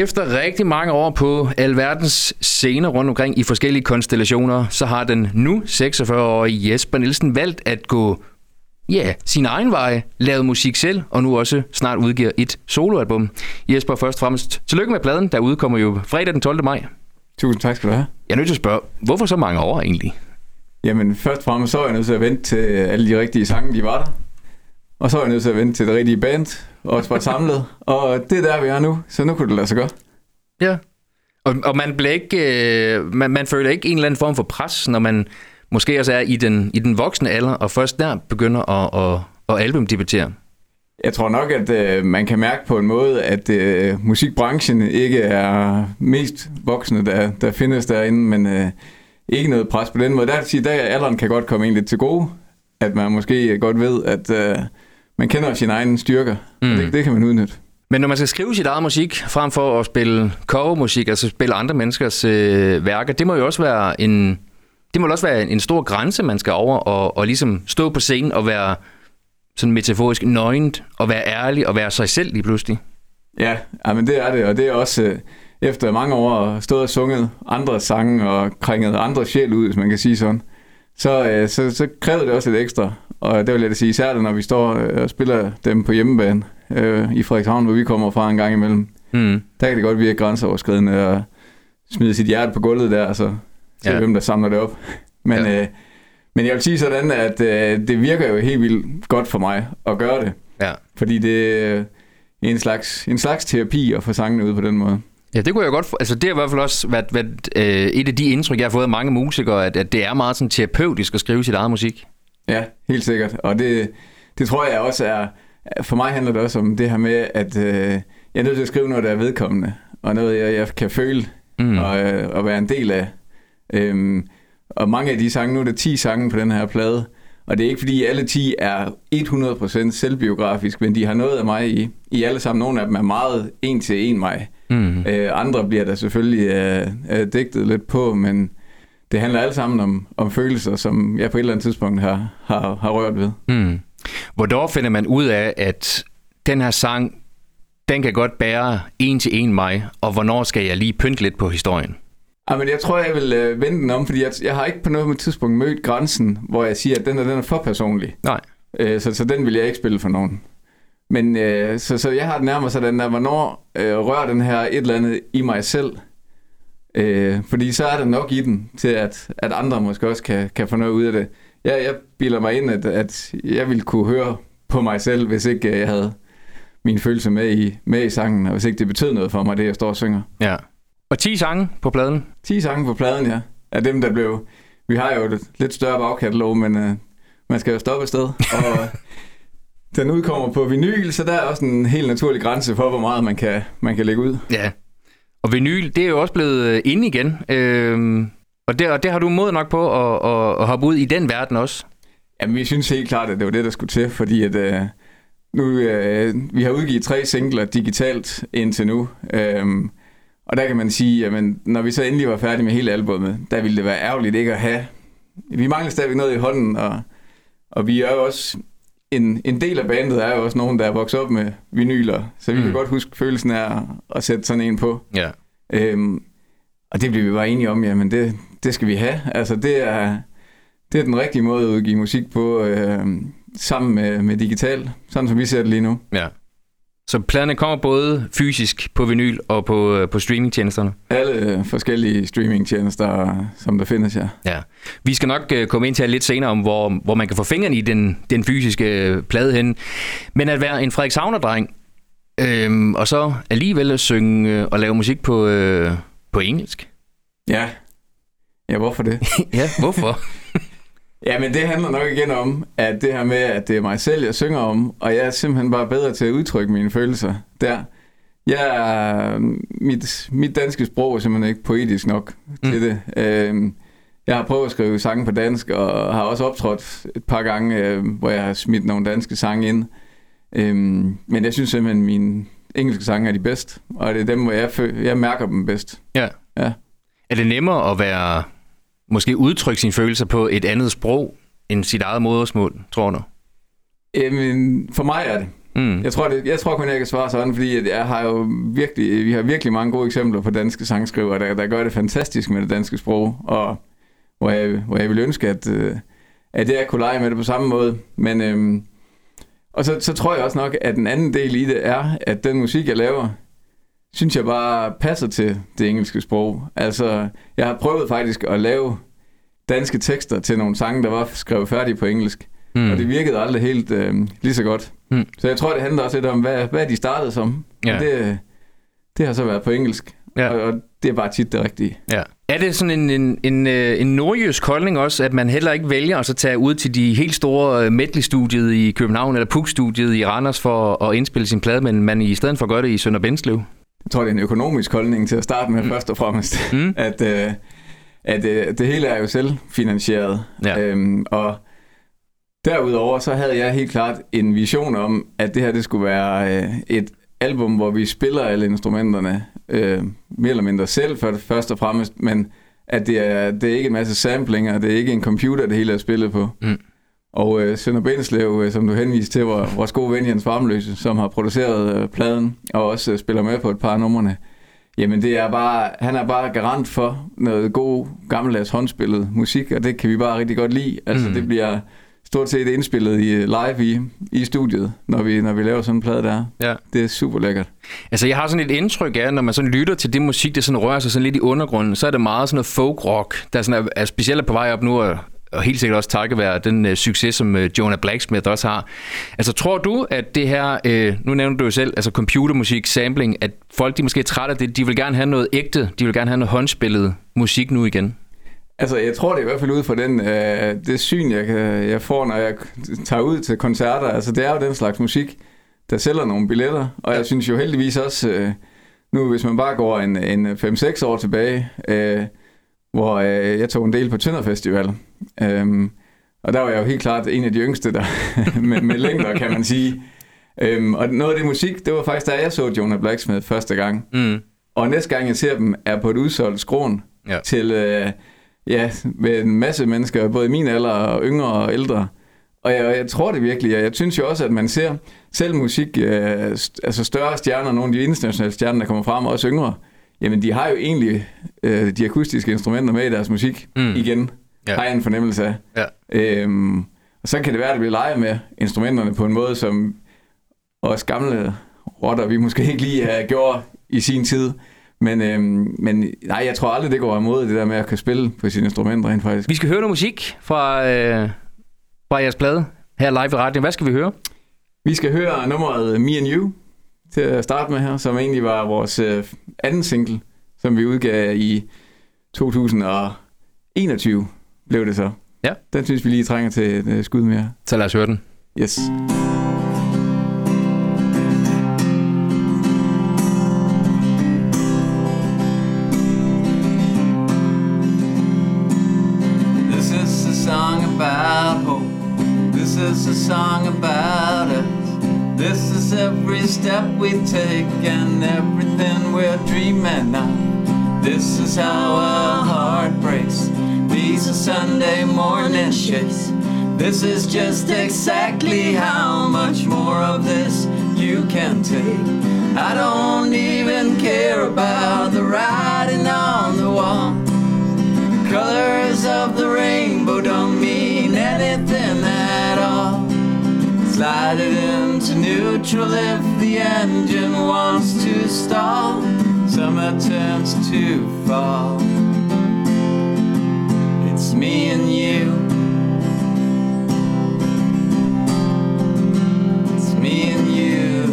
Efter rigtig mange år på alverdens scener rundt omkring i forskellige konstellationer, så har den nu 46-årige Jesper Nielsen valgt at gå ja, sin egen vej, lavet musik selv, og nu også snart udgiver et soloalbum. Jesper, først og fremmest tillykke med pladen, der udkommer jo fredag den 12. maj. Tusind tak skal du have. Jeg er nødt til at spørge, hvorfor så mange år egentlig? Jamen, først og fremmest så er jeg nødt til at vente til alle de rigtige sange, de var der. Og så er jeg nødt til at vente til det rigtige band, og var samlet. og det er der, vi er nu, så nu kunne det lade sig gøre. Ja. Og, og man, bliver ikke, øh, man, man føler ikke en eller anden form for pres, når man måske også er i den, i den voksne alder, og først der begynder at, at, at albumdebutere? Jeg tror nok, at øh, man kan mærke på en måde, at øh, musikbranchen ikke er mest voksne, der, der findes derinde, men øh, ikke noget pres på den måde. Der, sige, der alderen kan godt komme ind lidt til gode, at man måske godt ved, at øh, man kender sine egne styrker, mm. det, det kan man udnytte. Men når man skal skrive sit eget musik, frem for at spille covermusik, altså spille andre menneskers øh, værker, det må jo også være en, det må også være en stor grænse, man skal over og, og ligesom stå på scenen og være sådan metaforisk nøgent og være ærlig og være sig selv lige pludselig. Ja, men det er det, og det er også øh, efter mange år stået og sunget andre sange og kringet andre sjæl ud, hvis man kan sige sådan, så, øh, så, så krævede det også lidt ekstra. Og det vil jeg sige, især når vi står øh, og spiller dem på hjemmebane øh, i Frederikshavn, hvor vi kommer fra en gang imellem. Mm. Der kan det godt virke grænseoverskridende at smide sit hjerte på gulvet der, og så se ja. hvem der samler det op. Men, ja. øh, men jeg vil sige sådan, at øh, det virker jo helt vildt godt for mig at gøre det. Ja. Fordi det er en slags, en slags terapi at få sangene ud på den måde. Ja, det kunne jeg godt... Altså, det har i hvert fald også været, været øh, et af de indtryk, jeg har fået af mange musikere, at, at det er meget sådan terapeutisk at skrive sit eget musik. Ja, helt sikkert. Og det, det tror jeg også er... For mig handler det også om det her med, at øh, jeg er nødt til at skrive noget, der er vedkommende, og noget, jeg, jeg kan føle mm. og, øh, og være en del af. Øhm, og mange af de sange, nu er der 10 sange på den her plade, og det er ikke fordi alle 10 er 100% selvbiografisk, men de har noget af mig i, i alle sammen. Nogle af dem er meget en til en mig. Mm. Øh, andre bliver der selvfølgelig øh, øh, digtet lidt på, men det handler alle sammen om, om følelser, som jeg på et eller andet tidspunkt har, har, har rørt ved. Mm. Hvornår finder man ud af, at den her sang, den kan godt bære en til en mig, og hvornår skal jeg lige pynte lidt på historien? Ja, men jeg tror, jeg vil øh, vende den om, fordi jeg, jeg har ikke på noget tidspunkt mødt grænsen, hvor jeg siger, at den er, den er for personlig. Nej. Øh, så, så den vil jeg ikke spille for nogen. Men øh, så, så jeg har det nærmere sådan, at hvornår øh, rører den her et eller andet i mig selv? Øh, fordi så er der nok i den, til at, at andre måske også kan, kan få noget ud af det. Jeg, jeg bilder mig ind, at, at jeg ville kunne høre på mig selv, hvis ikke jeg havde min følelse med i, med i sangen, og hvis ikke det betød noget for mig, det jeg står og synger. Ja. Og 10 sange på pladen? 10 sange på pladen, ja. Af dem, der blev... Vi har jo et lidt større bagkatalog, men uh, man skal jo stoppe et sted. Og den udkommer på vinyl, så der er også en helt naturlig grænse for, hvor meget man kan, man kan lægge ud. Ja. Og vinyl, det er jo også blevet øh, inde igen. Øhm, og, det, og det har du mod nok på at, at, at hoppe ud i den verden også. Jamen, vi synes helt klart, at det var det, der skulle til, fordi at, Øh nu, øh, vi har udgivet tre singler digitalt indtil nu. øhm, og der kan man sige, at når vi så endelig var færdige med hele albumet, der ville det være ærgerligt ikke at have... Vi mangler stadigvæk noget i hånden, og, og vi er jo også... En, en del af bandet er jo også nogen, der er vokset op med vinyler, så vi mm. kan godt huske følelsen af at, sætte sådan en på. Ja. Øhm, og det bliver vi bare enige om, jamen det, det skal vi have. Altså det er, det er den rigtige måde at udgive musik på, øh, sammen med, med digital, sådan som vi ser det lige nu. Ja. Så pladerne kommer både fysisk på vinyl og på, øh, på streamingtjenesterne? Alle forskellige streamingtjenester, som der findes, ja. ja. Vi skal nok uh, komme ind til lidt senere om, hvor, hvor man kan få fingeren i den, den fysiske plade hen. Men at være en Frederikshavner-dreng, øhm, og så alligevel synge og lave musik på, uh, på engelsk. Ja. Ja, hvorfor det? ja, hvorfor? Ja, men det handler nok igen om, at det her med, at det er mig selv, jeg synger om, og jeg er simpelthen bare bedre til at udtrykke mine følelser der. Jeg er, mit, mit danske sprog er simpelthen ikke poetisk nok mm. til det. Øhm, jeg har prøvet at skrive sange på dansk, og har også optrådt et par gange, øh, hvor jeg har smidt nogle danske sange ind. Øhm, men jeg synes simpelthen, at mine engelske sange er de bedste, og det er dem, hvor jeg, jeg mærker dem bedst. Ja. ja. Er det nemmere at være måske udtrykke sine følelser på et andet sprog end sit eget modersmål, tror du? Jamen, for mig er det. Mm. Jeg, tror, det, jeg tror kun, jeg kan svare sådan, fordi jeg har jo virkelig, vi har virkelig mange gode eksempler på danske sangskrivere, der, der gør det fantastisk med det danske sprog, og hvor jeg, hvor jeg vil ønske, at, øh, at jeg kunne lege med det på samme måde. Men, øhm, og så, så tror jeg også nok, at den anden del i det er, at den musik, jeg laver, synes jeg bare passer til det engelske sprog. Altså, jeg har prøvet faktisk at lave danske tekster til nogle sange, der var skrevet færdige på engelsk. Mm. Og det virkede aldrig helt øh, lige så godt. Mm. Så jeg tror, det handler også lidt om, hvad, hvad de startede som. Ja. Og det, det har så været på engelsk. Ja. Og, og det er bare tit det rigtige. Ja. Er det sådan en, en, en, øh, en nordjysk holdning også, at man heller ikke vælger at så tage ud til de helt store øh, medley-studiet i København eller Puk-studiet i Randers for at indspille sin plade, men man i stedet for gør det i Sønder Benslev? Jeg tror, det er en økonomisk holdning til at starte med mm. først og fremmest. Mm. at, øh, at øh, det hele er jo selvfinansieret. Ja. Øhm, og derudover så havde jeg helt klart en vision om, at det her det skulle være øh, et album, hvor vi spiller alle instrumenterne øh, mere eller mindre selv for, først og fremmest, men at det er, det er ikke en masse samplinger, det er ikke en computer, det hele er spillet på. Mm. Og øh, Sønder Bindeslev, øh, som du henviste til, var vores gode ven Jens Farmløse, som har produceret øh, pladen og også øh, spiller med på et par af numrene. Jamen det er bare, han er bare garant for noget god gammeldags håndspillet musik, og det kan vi bare rigtig godt lide. Altså mm. det bliver stort set indspillet i live i, i studiet, når vi, når vi laver sådan en plade der. Ja. Det er super lækkert. Altså jeg har sådan et indtryk af, når man sådan lytter til det musik, der sådan rører sig sådan lidt i undergrunden, så er det meget sådan noget folk rock, der sådan er, er specielt på vej op nu, og og helt sikkert også takket være den uh, succes, som uh, Jonah Blacksmith også har. Altså tror du, at det her, uh, nu nævner du jo selv, altså computermusik, sampling, at folk de måske er trætte af det, de vil gerne have noget ægte, de vil gerne have noget håndspillet musik nu igen? Altså, jeg tror det er i hvert fald ud fra den, uh, det syn, jeg, jeg får, når jeg tager ud til koncerter. Altså, det er jo den slags musik, der sælger nogle billetter. Og jeg synes jo heldigvis også, uh, nu hvis man bare går en, en 5-6 år tilbage, uh, hvor øh, jeg tog en del på Tønder Festival. Øhm, og der var jeg jo helt klart en af de yngste der med, med længder, kan man sige. Øhm, og noget af det musik, det var faktisk da jeg så Jonah Blacksmith første gang. Mm. Og næste gang jeg ser dem, er på et udsolgt skrån ja. til øh, ja, med en masse mennesker, både i min alder og yngre og ældre. Og jeg, jeg tror det virkelig, og jeg synes jo også, at man ser selv musik, øh, altså større stjerner, nogle af de internationale stjerner, der kommer frem, og også yngre, jamen de har jo egentlig øh, de akustiske instrumenter med i deres musik mm. igen, ja. har jeg en fornemmelse af. Ja. Øhm, og så kan det være, at bliver leget med instrumenterne på en måde, som os gamle rotter, vi måske ikke lige har gjort i sin tid. Men, øhm, men nej, jeg tror aldrig, det går imod det der med at kan spille på sine instrumenter rent faktisk. Vi skal høre noget musik fra, øh, fra jeres plade her live i radioen. Hvad skal vi høre? Vi skal høre nummeret Me and You til at starte med her, som egentlig var vores øh, anden single, som vi udgav i 2021, blev det så. Ja. Den synes vi lige trænger til et øh, skud mere. Så lad os høre den. Yes. This is a song about hope. This is a song about us. This is every step we take and everything we're dreaming of. This is how our heart breaks. These are Sunday morning shakes. This is just exactly how much more of this you can take. I don't even care about the writing on the wall. The colors of the rainbow don't mean anything at all. Slide it into neutral if the engine wants to stall. Summer turns to fall. Me and you. It's me and you.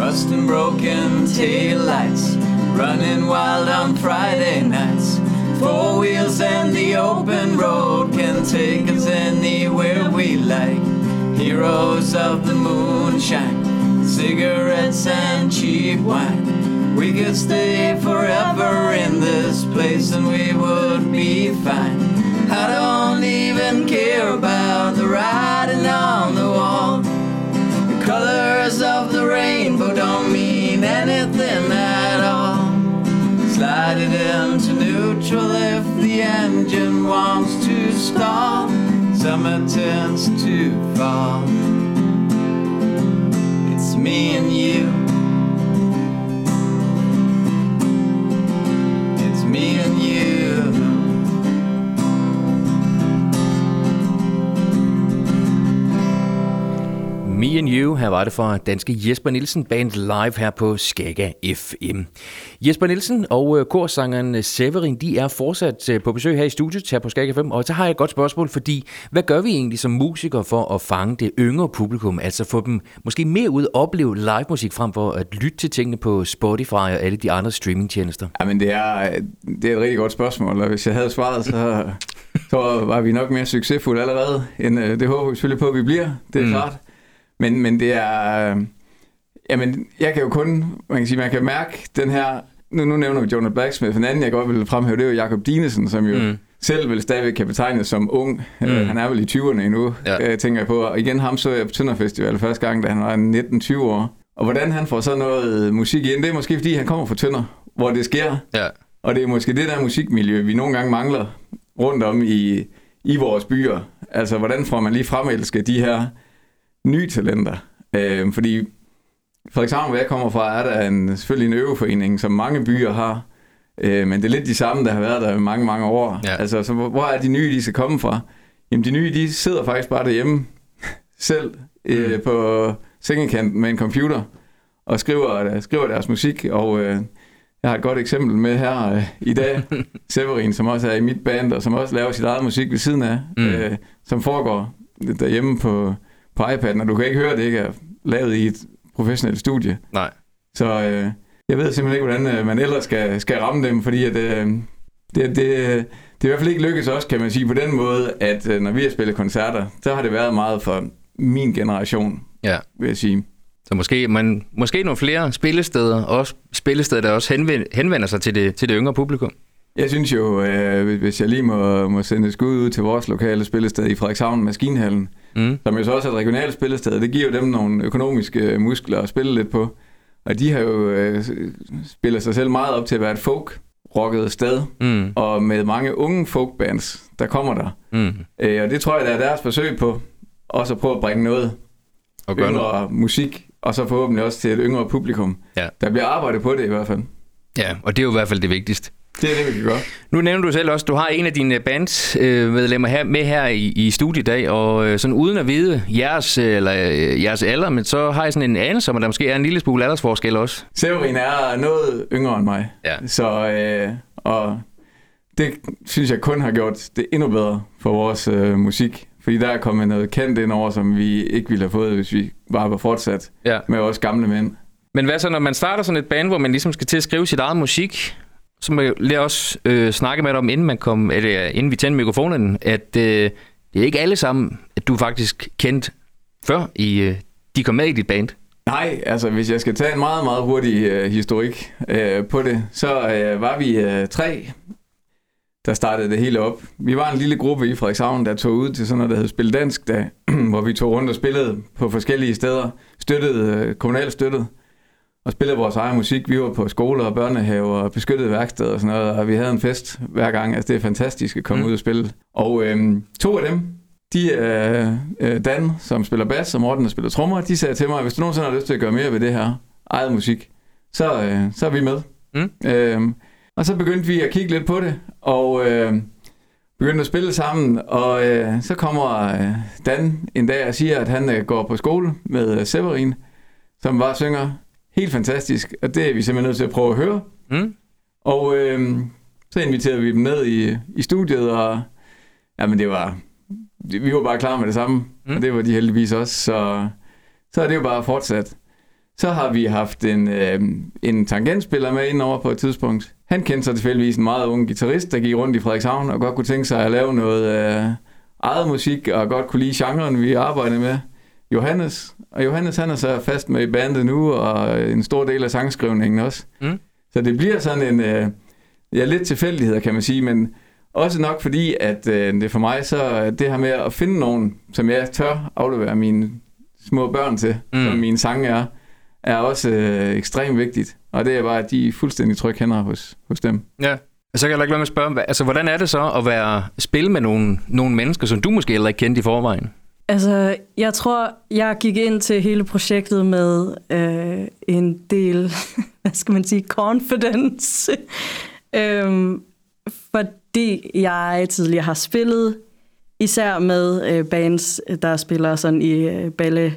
Rust and broken taillights, running wild on Friday nights. Four wheels and the open road can take us anywhere we like. Heroes of the moonshine, cigarettes and cheap wine. We could stay forever in this place and we would be fine. I don't even care about the writing on the wall. The colors of the rainbow don't mean anything at all. Slide it into neutral if the engine wants to stall. summer turns to fall. It's me and you. Me and You, her var det fra danske Jesper Nielsen Band live her på Skaga FM. Jesper Nielsen og øh, korsangeren Severin, de er fortsat øh, på besøg her i studiet her på Skaga FM, og så har jeg et godt spørgsmål, fordi hvad gør vi egentlig som musikere for at fange det yngre publikum, altså få dem måske mere ud at opleve live musik frem for at lytte til tingene på Spotify og alle de andre streamingtjenester? Jamen det er, det er et rigtig godt spørgsmål, og hvis jeg havde svaret, så, så var vi nok mere succesfulde allerede, end øh, det håber vi selvfølgelig på, at vi bliver, det er mm. klart. Men, men det er... Øh, jamen, jeg kan jo kun... Man kan sige, man kan mærke den her... Nu, nu nævner vi Jonah Blacksmith. En anden, jeg godt vil fremhæve, det er jo Jacob Dinesen, som jo mm. selv vil stadigvæk kan betegnes som ung. Mm. Uh, han er vel i 20'erne endnu, ja. uh, tænker jeg på. Og igen, ham så jeg på Tønder Festival første gang, da han var 19-20 år. Og hvordan han får sådan noget musik ind, det er måske fordi, han kommer fra Tønder, hvor det sker. Ja. Og det er måske det der musikmiljø, vi nogle gange mangler rundt om i, i vores byer. Altså, hvordan får man lige fremelsket de her nye talenter. Øh, fordi for eksempel, hvor jeg kommer fra, er der en, selvfølgelig en øveforening, som mange byer har, øh, men det er lidt de samme, der har været der i mange, mange år. Ja. Altså, så hvor er de nye, de skal komme fra? Jamen, de nye, de sidder faktisk bare derhjemme selv øh, mm. på sengekanten med en computer og skriver, skriver deres musik, og øh, jeg har et godt eksempel med her øh, i dag. Severin, som også er i mit band, og som også laver sit eget musik ved siden af, mm. øh, som foregår derhjemme på, på iPad'en, og du kan ikke høre, at det ikke er lavet i et professionelt studie. Nej. Så øh, jeg ved simpelthen ikke, hvordan øh, man ellers skal, skal ramme dem, fordi at, øh, det, det, det er i hvert fald ikke lykkedes også, kan man sige, på den måde, at øh, når vi har spillet koncerter, så har det været meget for min generation, ja. vil jeg sige. Så måske, man, måske nogle flere spillesteder, også spillesteder, der også henvender, henvender sig til det, til det yngre publikum. Jeg synes jo, øh, hvis jeg lige må, må sende et skud ud til vores lokale spillested i Frederikshavn, Maskinhallen, mm. som jo så også er et regionalt spillested, det giver jo dem nogle økonomiske øh, muskler at spille lidt på. Og de har jo øh, spillet sig selv meget op til at være et folk rocket sted, mm. og med mange unge folkbands, der kommer der. Mm. Øh, og det tror jeg, der er deres forsøg på, også at prøve at bringe noget og yngre noget. musik, og så forhåbentlig også til et yngre publikum. Ja. Der bliver arbejdet på det i hvert fald. Ja, og det er jo i hvert fald det vigtigste. Det er det, vi kan gøre. Nu nævner du selv også, du har en af dine bandsmedlemmer her, med her i, i studiet i dag, og øh, sådan uden at vide jeres, eller, øh, jeres alder, men så har jeg sådan en anelse om, at der måske er en lille smule aldersforskel også. Severin er noget yngre end mig, ja. så øh, og det synes jeg kun har gjort det endnu bedre for vores øh, musik. Fordi der er kommet noget kendt ind over, som vi ikke ville have fået, hvis vi bare var fortsat ja. med vores gamle mænd. Men hvad så, når man starter sådan et band, hvor man ligesom skal til at skrive sit eget musik, som jeg lige os øh, snakke med dig om, inden, man kom, eller, inden vi tændte mikrofonen, at øh, det er ikke alle sammen, at du faktisk kendt før, i, øh, de kom med i dit band. Nej, altså hvis jeg skal tage en meget, meget hurtig øh, historik øh, på det, så øh, var vi øh, tre, der startede det hele op. Vi var en lille gruppe i Frederikshavn, der tog ud til sådan noget, der hed Spil Dansk, der, hvor vi tog rundt og spillede på forskellige steder, støttede, øh, kommunalt støttet og spillede vores egen musik. Vi var på skoler og børnehaver og beskyttede værksteder og sådan noget, og vi havde en fest hver gang. Altså, det er fantastisk at komme mm. ud og spille. Og øhm, to af dem, de er øh, Dan, som spiller bas, og Morten, der spiller trommer. De sagde til mig, hvis du nogensinde har lyst til at gøre mere ved det her eget musik, så, øh, så er vi med. Mm. Øhm, og så begyndte vi at kigge lidt på det, og øh, begyndte at spille sammen. Og øh, så kommer øh, Dan en dag og siger, at han øh, går på skole med øh, Severin, som bare synger Helt fantastisk, og det er vi simpelthen nødt til at prøve at høre. Mm. Og øh, så inviterede vi dem ned i, i studiet, og jamen det var, vi var bare klar med det samme, mm. og det var de heldigvis også, så, så er det jo bare fortsat. Så har vi haft en, øh, en tangentspiller med ind over på et tidspunkt. Han kendte sig tilfældigvis en meget ung guitarist, der gik rundt i Frederikshavn og godt kunne tænke sig at lave noget øh, eget musik, og godt kunne lide genren, vi arbejdede med. Johannes, og Johannes han er så fast med i bandet nu, og en stor del af sangskrivningen også. Mm. Så det bliver sådan en, øh, ja, lidt tilfældigheder, kan man sige, men også nok fordi, at øh, det for mig, så det her med at finde nogen, som jeg tør aflevere mine små børn til, mm. som mine sange er, er også øh, ekstremt vigtigt. Og det er bare, at de er fuldstændig trygge hænder hos, hos dem. Ja, Så kan jeg ikke lade med at spørge, altså, hvordan er det så at være spille med nogle, nogle mennesker, som du måske heller ikke kendte i forvejen? Altså, jeg tror, jeg gik ind til hele projektet med øh, en del, hvad skal man sige, confidence. øhm, fordi jeg tidligere har spillet, især med øh, bands, der spiller sådan i øh, balle,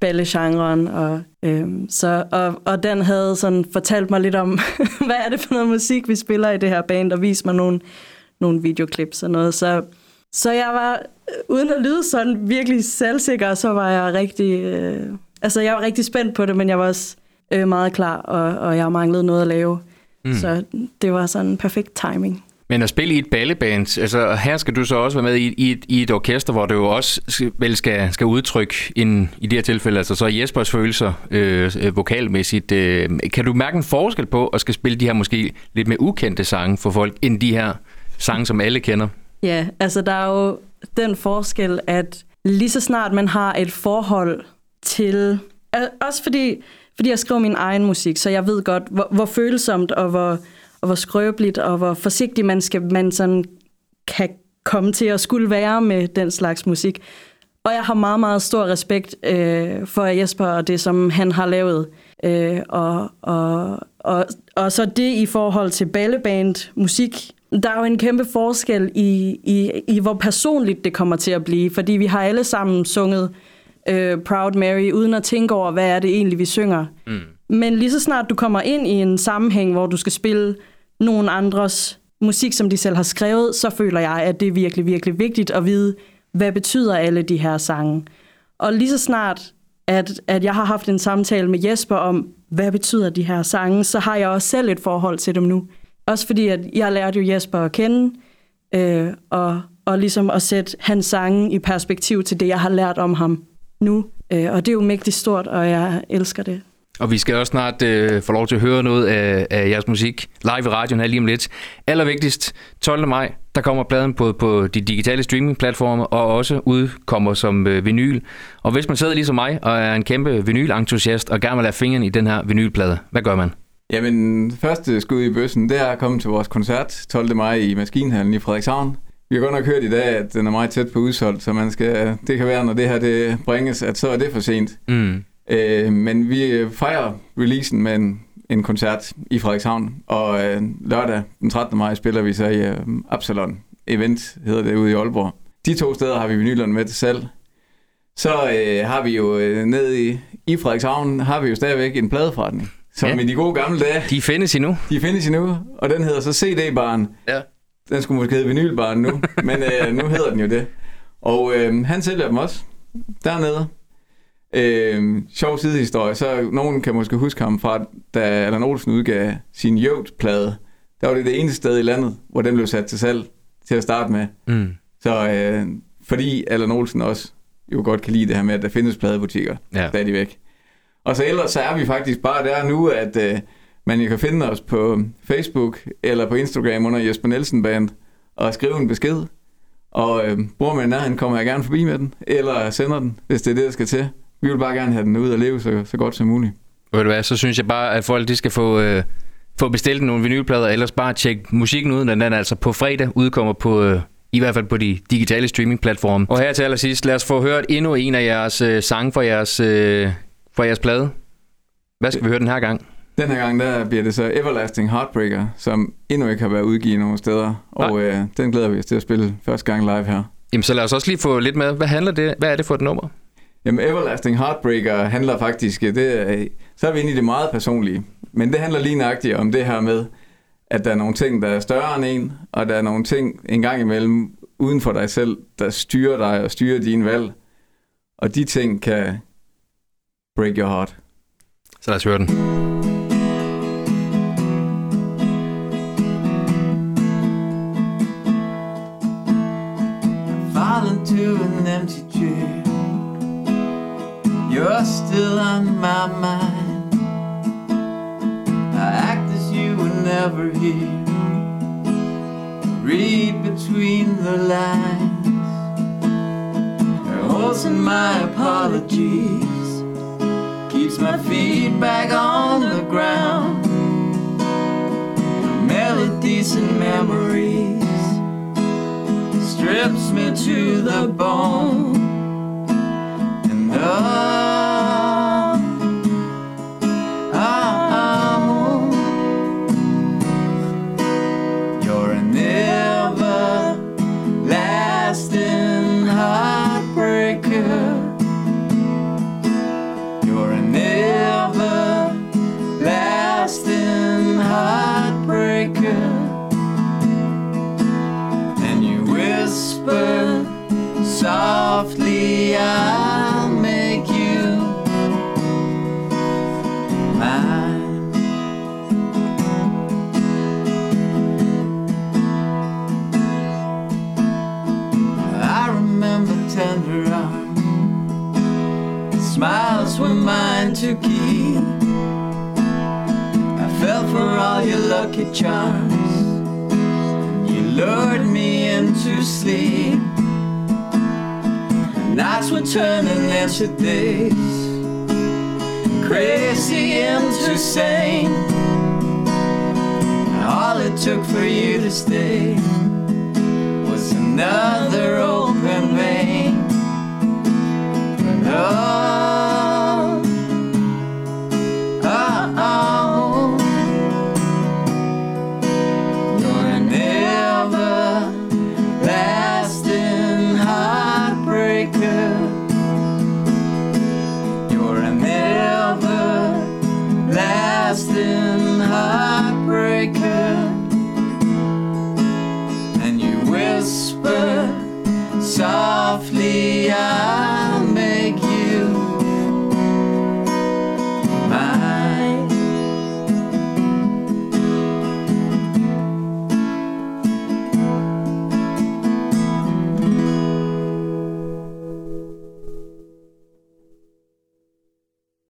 ballegenren. Og, øh, så, og, og den havde sådan fortalt mig lidt om, hvad er det for noget musik, vi spiller i det her band, og vist mig nogle, nogle videoklips og noget. Så, så jeg var, øh, uden at lyde sådan virkelig selvsikker, så var jeg rigtig, øh, altså jeg var rigtig spændt på det, men jeg var også øh, meget klar, og, og jeg manglede noget at lave. Mm. Så det var sådan en perfekt timing. Men at spille i et balleband, altså her skal du så også være med i, i, et, i et orkester, hvor du jo også vel skal, skal udtrykke en, i det her tilfælde, altså så Jespers følelser øh, øh, vokalmæssigt. Øh, kan du mærke en forskel på at skal spille de her måske lidt mere ukendte sange for folk, end de her sange, som alle kender? Ja, altså der er jo den forskel, at lige så snart man har et forhold til... Også fordi, fordi jeg skriver min egen musik, så jeg ved godt, hvor, hvor følsomt og hvor og hvor skrøbeligt og hvor forsigtig man, skal, man sådan kan komme til at skulle være med den slags musik. Og jeg har meget, meget stor respekt øh, for Jesper og det, som han har lavet. Øh, og, og, og, og så det i forhold til balleband musik. Der er jo en kæmpe forskel i, i, i, hvor personligt det kommer til at blive. Fordi vi har alle sammen sunget øh, Proud Mary, uden at tænke over, hvad er det egentlig, vi synger. Mm. Men lige så snart du kommer ind i en sammenhæng, hvor du skal spille nogen andres musik, som de selv har skrevet, så føler jeg, at det er virkelig, virkelig vigtigt at vide, hvad betyder alle de her sange. Og lige så snart, at, at jeg har haft en samtale med Jesper om, hvad betyder de her sange, så har jeg også selv et forhold til dem nu. Også fordi, at jeg lærte jo Jesper at kende, øh, og, og ligesom at sætte hans sange i perspektiv til det, jeg har lært om ham nu. Øh, og det er jo mægtigt stort, og jeg elsker det. Og vi skal også snart øh, få lov til at høre noget af, af jeres musik live i radioen her lige om lidt. Allervigtigst, 12. maj, der kommer pladen både på de digitale streamingplatforme og også udkommer som øh, vinyl. Og hvis man sidder ligesom mig og er en kæmpe vinylentusiast og gerne vil have fingeren i den her vinylplade, hvad gør man? Jamen, første skud i bøssen, det er at komme til vores koncert 12. maj i Maskinhallen i Frederikshavn. Vi har godt nok hørt i dag, at den er meget tæt på udsolgt, så man skal, det kan være, når det her det bringes, at så er det for sent. Mm. Øh, men vi fejrer releasen med en, en koncert i Frederikshavn, og øh, lørdag den 13. maj spiller vi så i øh, Absalon Event, hedder det, ude i Aalborg. De to steder har vi vinylerne med til salg. Så øh, har vi jo øh, nede i, i Frederikshavn, har vi jo stadigvæk en pladeforretning. Som ja. i de gode gamle dage. De findes endnu. De findes endnu, og den hedder så CD-baren. Ja. Den skulle måske hedde vinylbaren nu, men øh, nu hedder den jo det. Og øh, han sælger dem også dernede. Øh, sjov sidehistorie, så nogen kan måske huske ham fra, da Allan Olsen udgav sin Jødt-plade. Der var det det eneste sted i landet, hvor den blev sat til salg til at starte med. Mm. Så øh, fordi Allan Olsen også jo godt kan lide det her med, at der findes pladebutikker ja. stadigvæk. Og så ellers så er vi faktisk bare der nu, at øh, man kan finde os på Facebook eller på Instagram under Jesper Nielsen Band og skrive en besked. Og øh, bruger man den, kommer jeg gerne forbi med den, eller sender den, hvis det er det, der skal til vi vil bare gerne have den ud og leve så, så godt som muligt. Ved du hvad, så synes jeg bare, at folk de skal få, øh, få bestilt nogle vinylplader, ellers bare tjekke musikken ud, den altså på fredag udkommer på... Øh, i hvert fald på de digitale streamingplatforme. Og her til allersidst, lad os få hørt endnu en af jeres øh, sange fra jeres, øh, fra jeres plade. Hvad skal vi høre den her gang? Den her gang, der bliver det så Everlasting Heartbreaker, som endnu ikke har været udgivet nogen steder. Og øh, den glæder vi os til at spille første gang live her. Jamen så lad os også lige få lidt med, hvad handler det, hvad er det for et nummer? Jamen, Everlasting Heartbreaker handler faktisk, det, så er vi inde i det meget personlige. Men det handler lige nøjagtigt om det her med, at der er nogle ting, der er større end en, og der er nogle ting en gang imellem uden for dig selv, der styrer dig og styrer dine valg. Og de ting kan break your heart. Så lad os høre den. Fallen to an empty chair You're still on my mind. I act as you were never here. Read between the lines. Holes in my apologies. My feet back on the ground. Memories and memories strips me to the bone. To keep. I fell for all your lucky charms. You lured me into sleep. Nights were turning into days, crazy into sane. All it took for you to stay was another open vein. Oh,